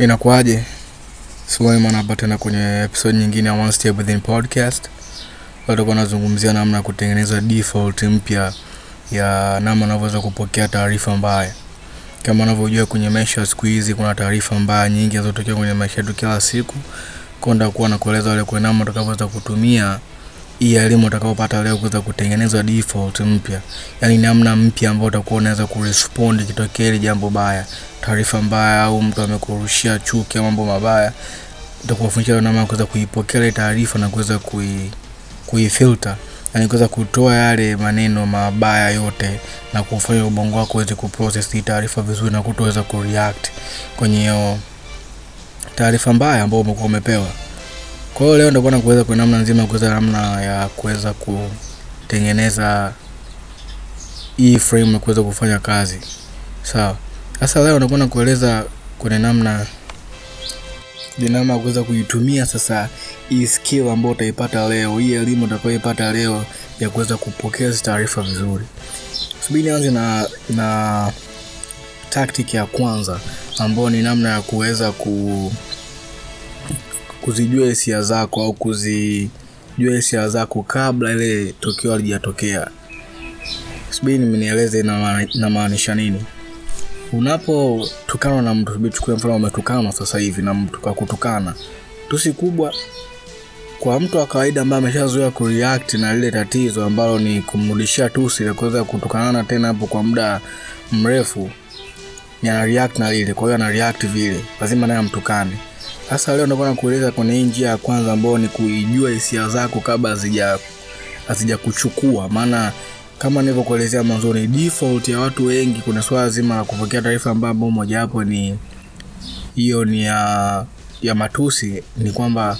Inakuwaje? Suleiman hapa tena kwenye episode nyingine ya One Step Within Podcast. Leo tutakuwa nazungumzia namna ya kutengeneza default mpya ya namna unavyoweza kupokea taarifa mbaya. Kama unavyojua kwenye maisha siku hizi kuna taarifa mbaya nyingi zinazotokea kwenye maisha yetu kila siku. Kwa ndio kuwa nakueleza wale kwa namna utakavyoweza kutumia hii elimu utakayopata leo kuweza kutengeneza default mpya, yani namna mpya ambayo utakuwa unaweza kurespond ikitokea ile jambo baya, taarifa mbaya, au mtu amekurushia chuki au mambo mabaya, utakuwafundisha namna ya kuweza kuipokea ile taarifa na kuweza kui kuifilter, yani kuweza kutoa yale maneno mabaya yote na kufanya ubongo wako uweze kuprocess hii taarifa vizuri na kutoweza kureact kwenye hiyo taarifa mbaya ambayo umekuwa umepewa. Kwa hiyo leo ndio nakueleza kwa namna nzima kuweza namna ya kuweza kutengeneza hii frame na kuweza kufanya kazi. Sawa. Sasa leo ndio nakueleza kwenye namna namna kuweza kuitumia sasa hii skill ambayo utaipata leo, hii elimu utakayoipata leo ya kuweza kupokea taarifa vizuri. Subiri nianze na na tactic ya kwanza ambayo ni namna ya kuweza ku kuzijua hisia zako au kuzijua hisia zako kabla ile tukio halijatokea. Subiri nimenieleze inamaanisha nini. Unapotukana na mtu, chukue mfano umetukana sasa hivi na mtu kakutukana, tusi kubwa kwa mtu wa kawaida ambaye ameshazoea kureact na lile tatizo ambalo ni kumrudishia tusi na kuweza kutukanana tena hapo kwa muda mrefu, ni ana react na lile, kwa hiyo ana vile, lazima naye amtukane. Sasa leo ndio nakueleza kwenye hii njia ya kwanza ambayo ni kuijua hisia zako kabla hazija hazijakuchukua. Maana kama nilivyokuelezea mwanzoni, default ya watu wengi kuna swala zima la kupokea taarifa ambapo mojawapo ni hiyo ni ya ya matusi, ni kwamba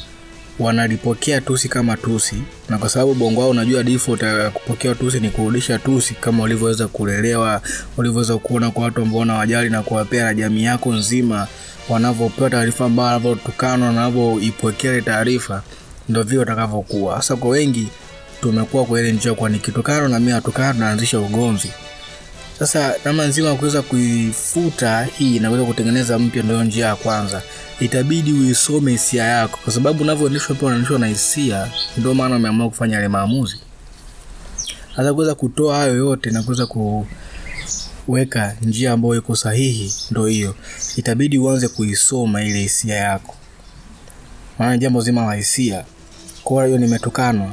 wanalipokea tusi kama tusi, na kwa sababu bongo wao unajua default ya kupokea tusi ni kurudisha tusi, kama ulivyoweza kulelewa, ulivyoweza kuona kwa watu ambao wanawajali na kuwapea na jamii yako nzima wanavyopewa taarifa mbaya, wanavyotukanwa, wanavyoipokea ile taarifa, ndio vile watakavyokuwa. Sasa kwa wengi tumekuwa kwa ile njia, kwa nikitukana na mimi natukana, tunaanzisha ugomvi. Sasa namna nzima kuweza kuifuta hii na kuweza kutengeneza mpya, ndio njia ya kwanza. Itabidi uisome hisia yako, kwa sababu unavyoendeshwa pia unaendeshwa na hisia, ndio maana umeamua kufanya yale maamuzi. Sasa kuweza kutoa hayo yote na kuweza kuweka njia ambayo iko sahihi, ndio hiyo. Itabidi uanze kuisoma ile hisia yako, maana jambo zima la hisia. Kwa hiyo nimetukanwa,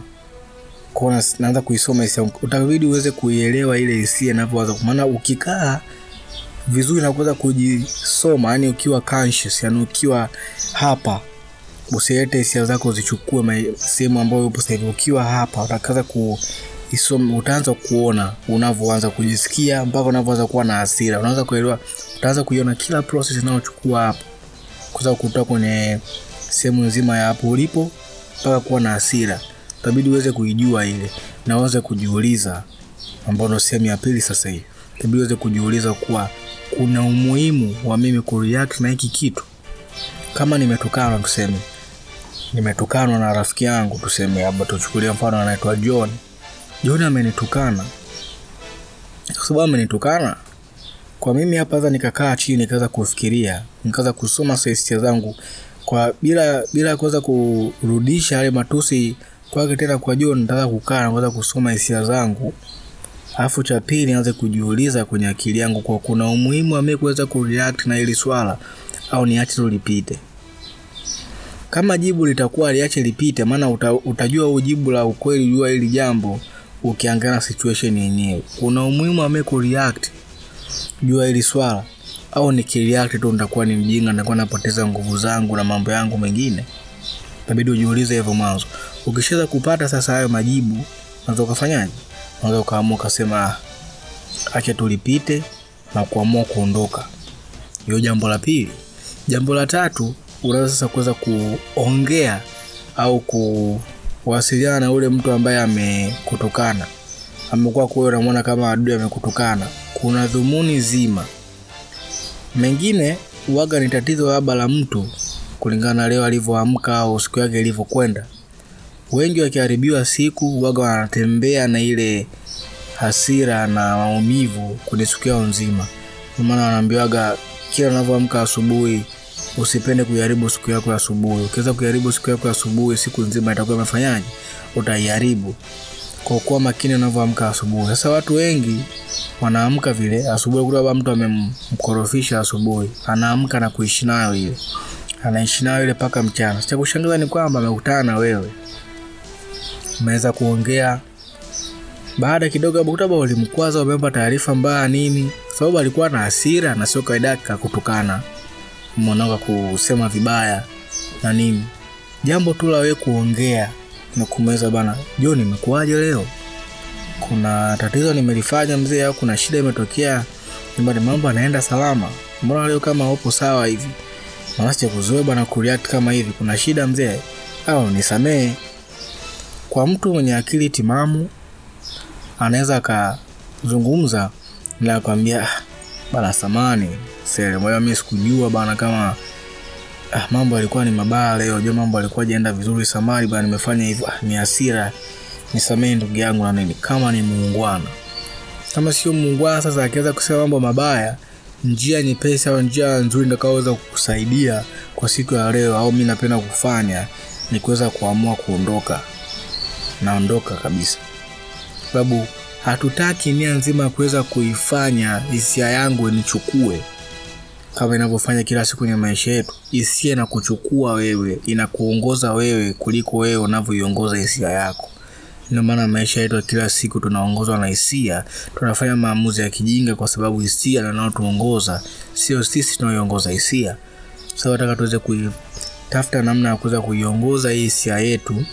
kwa naanza kuisoma hisia, utabidi uweze kuielewa ile hisia inavyoanza, maana ukikaa vizuri na kuweza kujisoma, yani ukiwa conscious, yani ukiwa hapa, usilete hisia zako zichukue sehemu ambayo upo sasa. Ukiwa hapa utakaza ku isome utaanza kuona unavyoanza kujisikia mpaka unavyoanza kuwa na hasira, unaanza kuelewa, utaanza kuiona kila process inayochukua hapo, kuweza kutoka kwenye sehemu nzima ya hapo ulipo mpaka kuwa na hasira. Itabidi uweze kuijua ile na uweze kujiuliza, ambao ndo sehemu ya pili. Sasa hivi itabidi uweze kujiuliza kuwa kuna umuhimu wa mimi kureact na hiki kitu. Kama nimetukana, tuseme nimetukanwa na rafiki yangu, tuseme labda tuchukulie mfano anaitwa John John amenitukana. Kwa sababu amenitukana, kwa mimi hapa sasa nikakaa chini nikaanza kufikiria, nikaanza kusoma hisia zangu kwa bila bila kuweza kurudisha yale matusi kwake tena kwa John, nitaanza kukaa na kuweza kusoma hisia zangu. Alafu cha pili nianze kujiuliza kwenye akili yangu kwa kuna umuhimu wa mimi kuweza kureact na hili swala au niache tu lipite. Kama jibu litakuwa liache lipite, maana uta, utajua ujibu la ukweli jua hili jambo ukiangalia situation yenyewe. Kuna umuhimu wa mimi kureact jua hili swala au nikireact tu nitakuwa ni mjinga, nitakuwa napoteza nguvu zangu na mambo yangu mengine. Inabidi ujiulize hivyo mwanzo. Ukishaweza kupata sasa hayo majibu, unaweza ukafanyaje? Unaweza ukaamua ukasema acha tulipite na kuamua kuondoka. Hiyo jambo la pili. Jambo la tatu, unaweza sasa kuweza kuongea au kuwasiliana na ule mtu ambaye amekutukana, amekuwa kwa unamwona kama adui amekutukana. Kuna dhumuni zima, mengine waga ni tatizo labda la mtu kulingana na leo alivyoamka au siku yake ilivyokwenda. Wengi wakiharibiwa siku, waga wanatembea na ile hasira na maumivu kwenye siku yao nzima. Maana wanaambiwaga kila unavyoamka asubuhi usipende kuiharibu siku yako ya asubuhi. Ukiweza kuiharibu siku yako ya asubuhi, siku nzima itakuwa imefanyaje? Utaiharibu. Kuwa makini unavyoamka asubuhi. Sasa watu wengi wanaamka vile asubuhi, kuta mtu amemkorofisha asubuhi, anaamka na kuishi nayo ile, anaishi nayo ile mpaka mchana. Cha ni kwamba amekutana na wewe, umeweza kuongea baada kidogo hapo kutaba ulimkwaza, taarifa mbaya nini, sababu alikuwa na hasira na sio kawaida yake kutukana mwanao kusema vibaya na nini. Jambo tu la wewe kuongea na kumweza bana, John, imekuwaje leo? Kuna tatizo nimelifanya mzee, au kuna shida imetokea nyumbani? Mambo anaenda salama? Mbona leo kama upo sawa hivi? Mwanasicha kuzoea bana kureact kama hivi, kuna shida mzee? Au nisamee. Kwa mtu mwenye akili timamu anaweza akazungumza na akwambia "Ah, bana, samani sele moyo, mimi sikujua bana kama ah, mambo yalikuwa ni mabaya leo, jua mambo yalikuwa jaenda vizuri, samani bana, nimefanya hivyo, ah, ni hasira, nisamee ndugu yangu na nini, kama ni muungwana. Kama sio muungwana, sasa akiweza kusema mambo mabaya, njia nyepesi au njia nzuri ndakaweza kukusaidia kwa siku ya leo, au mi napenda kufanya ni kuweza kuamua kuondoka, naondoka kabisa sababu hatutaki nia nzima ya kuweza kuifanya hisia yangu nichukue kama inavyofanya kila siku kwenye maisha yetu. Hisia na kuchukua wewe, inakuongoza wewe kuliko wewe unavyoiongoza hisia yako. Ndio maana maisha yetu kila siku tunaongozwa na hisia, tunafanya maamuzi ya kijinga kwa sababu hisia ndio inayotuongoza, sio sisi tunaoiongoza hisia. Sasa nataka tuweze kuitafuta namna ya kuweza kuiongoza hii hisia yetu,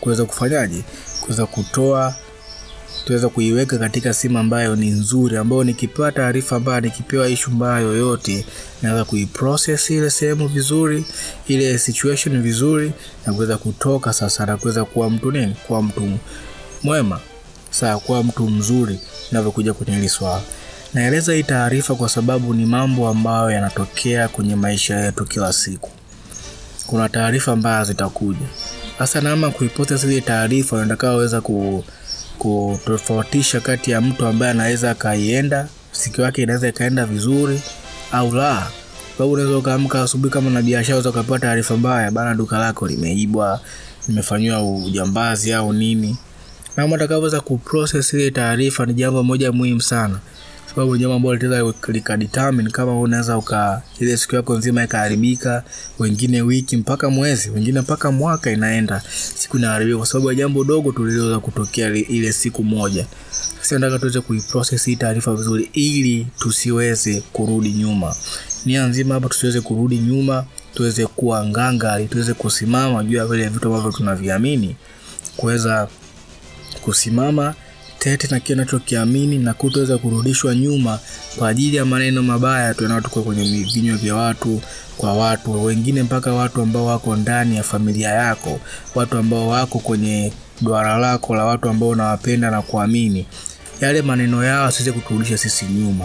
kuweza kufanyaje, kuweza kutoa tuweza kuiweka katika simu ambayo ni nzuri, ambayo nikipewa taarifa ambayo nikipewa ishu mbaya yoyote, naweza kuiprocess ile sehemu vizuri, ile situation vizuri, na kuweza kutoka sasa na kuweza kuwa mtu nini, kuwa mtu mwema, saa kuwa mtu mzuri navyokuja kwenye hili swala. Naeleza hii taarifa kwa sababu ni mambo ambayo yanatokea kwenye maisha yetu kila siku. Kuna taarifa ambazo zitakuja sasa, nama kuipoteza zile taarifa, unataka weza ku kutofautisha kati ya mtu ambaye anaweza akaienda siku yake inaweza ikaenda vizuri au la. Sababu unaweza ukaamka asubuhi kama na biashara unaweza ukapewa taarifa mbaya, bana, duka lako limeibwa, limefanyiwa ujambazi au nini. namna utakavyoweza kuprocess ile taarifa ni jambo moja muhimu sana, sababu ni jambo ambalo litaweza likadetermine kama unaweza uka ile siku yako nzima ikaharibika, wengine wiki mpaka mwezi, wengine mpaka mwaka inaenda siku inaharibika kwa sababu ya jambo dogo tuliloweza kutokea ile siku moja. Sasa nataka tuweze kuiprocess hii taarifa vizuri, ili tusiweze kurudi nyuma. Nia nzima hapa tusiweze kurudi nyuma, tuweze kuwa ngangari, tuweze kusimama juu ya vile vitu ambavyo tunaviamini, kuweza kusimama tete na kile tunachokiamini na kutoweza kurudishwa nyuma kwa ajili ya maneno mabaya tu yanayotoka kwenye vinywa vya watu kwa watu wengine, mpaka watu ambao wako ndani ya familia yako, watu ambao wako kwenye duara lako la watu ambao unawapenda na kuamini. Yale maneno yao asiweze kuturudisha sisi nyuma.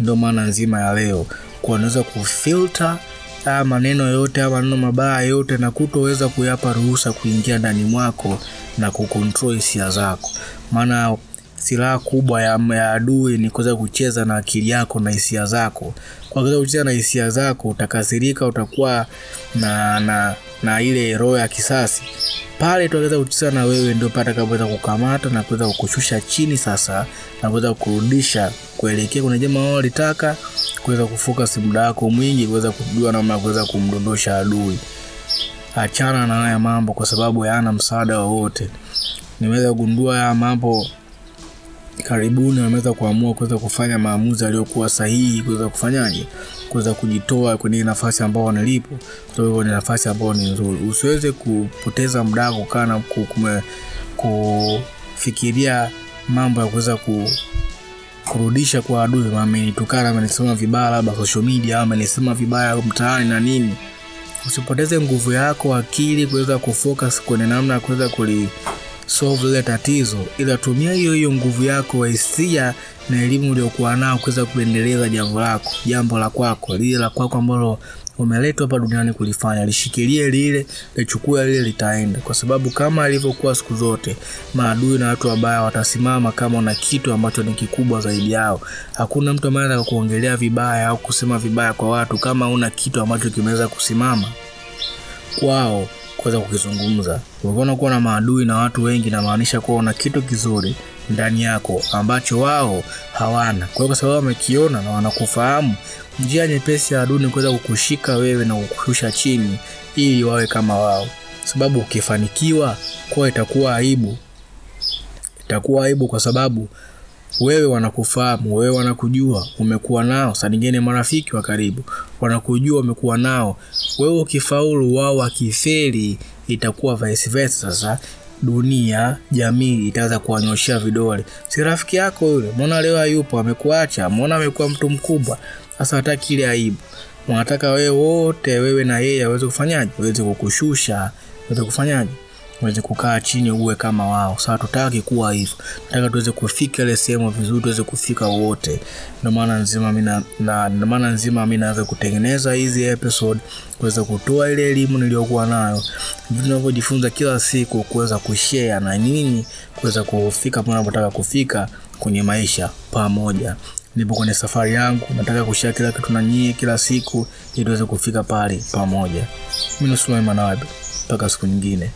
Ndio maana nzima ya leo kwa unaweza kufilter haya maneno yote, haya maneno mabaya yote, na kutoweza kuyapa ruhusa kuingia ndani mwako na kukontrol hisia zako, maana silaha kubwa ya, adui ni kuweza kucheza na akili yako na hisia zako. Kwa kuweza kucheza na hisia zako, utakasirika, utakuwa na na, na ile roho ya kisasi pale tuweza kucheza na wewe, ndio pata kabisa kukamata na kuweza kukushusha chini sasa, na kuweza kurudisha kuelekea kwenye jambo wao litaka kuweza kufocus muda wako mwingi, kuweza kujua namna ya kuweza kumdondosha adui. Achana na haya mambo, kwa sababu hayana msaada wowote. Nimeweza kugundua haya mambo karibuni, wameweza kuamua kuweza kufanya maamuzi aliyokuwa sahihi, kuweza kufanyaje, kuweza kujitoa kwenye nafasi ambao wanalipo, kwa sababu ni nafasi ambao ni nzuri. Usiweze kupoteza muda kukaa na kufikiria mambo ya kuweza ku kurudisha kwa adui, amenitukana, amenisema vibaya, labda social media, amenisema vibaya mtaani na nini. Usipoteze nguvu yako akili kuweza kufocus kwenye namna ya kuweza kuli solve lile tatizo, ila tumia hiyo hiyo nguvu yako ya hisia na elimu uliokuwa nao kuweza kuendeleza jambo lako, jambo la kwako, lile la kwako ambalo umeletwa hapa duniani kulifanya, lishikilie lile, lichukue lile, litaenda. Kwa sababu kama alivyokuwa siku zote, maadui na watu wabaya watasimama kama una kitu ambacho ni kikubwa zaidi yao. Hakuna mtu ambaye anataka kuongelea vibaya au kusema vibaya kwa watu kama una kitu ambacho kimeweza kusimama kwao kuweza kukizungumza. Ukiona kuwa na maadui na watu wengi, inamaanisha kuwa una kitu kizuri ndani yako ambacho wao hawana. Kwa hiyo kwa sababu wamekiona na wanakufahamu, njia nyepesi ya adui ni kuweza kukushika wewe na kukushusha chini ili wawe kama wao, sababu ukifanikiwa kwa itakuwa aibu, itakuwa aibu kwa sababu wewe wanakufahamu, wewe wanakujua, umekuwa nao. Saa nyingine marafiki wa karibu wanakujua, umekuwa nao. Wewe ukifaulu, wao wakifeli, itakuwa vice versa. Sasa dunia, jamii itaanza kuwanyoshea vidole, si rafiki yako yule, mbona leo hayupo, amekuacha, mbona amekuwa mtu mkubwa. Sasa hataki ile aibu, wanataka wewe wote, wewe na yeye aweze kufanyaje, aweze kukushusha, aweze kufanyaje uweze kukaa chini uwe kama wao. Sasa tutaki kuwa hivyo, nataka tuweze kufika ile sehemu vizuri, tuweze kufika wote. Ndio maana nzima mimi na ndio maana nzima mimi naanza kutengeneza hizi episode kuweza kutoa ile elimu niliyokuwa nayo, vitu ninavyojifunza kila siku, kuweza kushare na nyinyi, kuweza kufika pale napotaka kufika kwenye maisha pamoja. Nipo kwenye safari yangu, nataka kushare kila kitu na nyinyi kila siku, ili tuweze kufika pale pamoja. Mimi ni Sulaiman Nawabi, mpaka siku nyingine.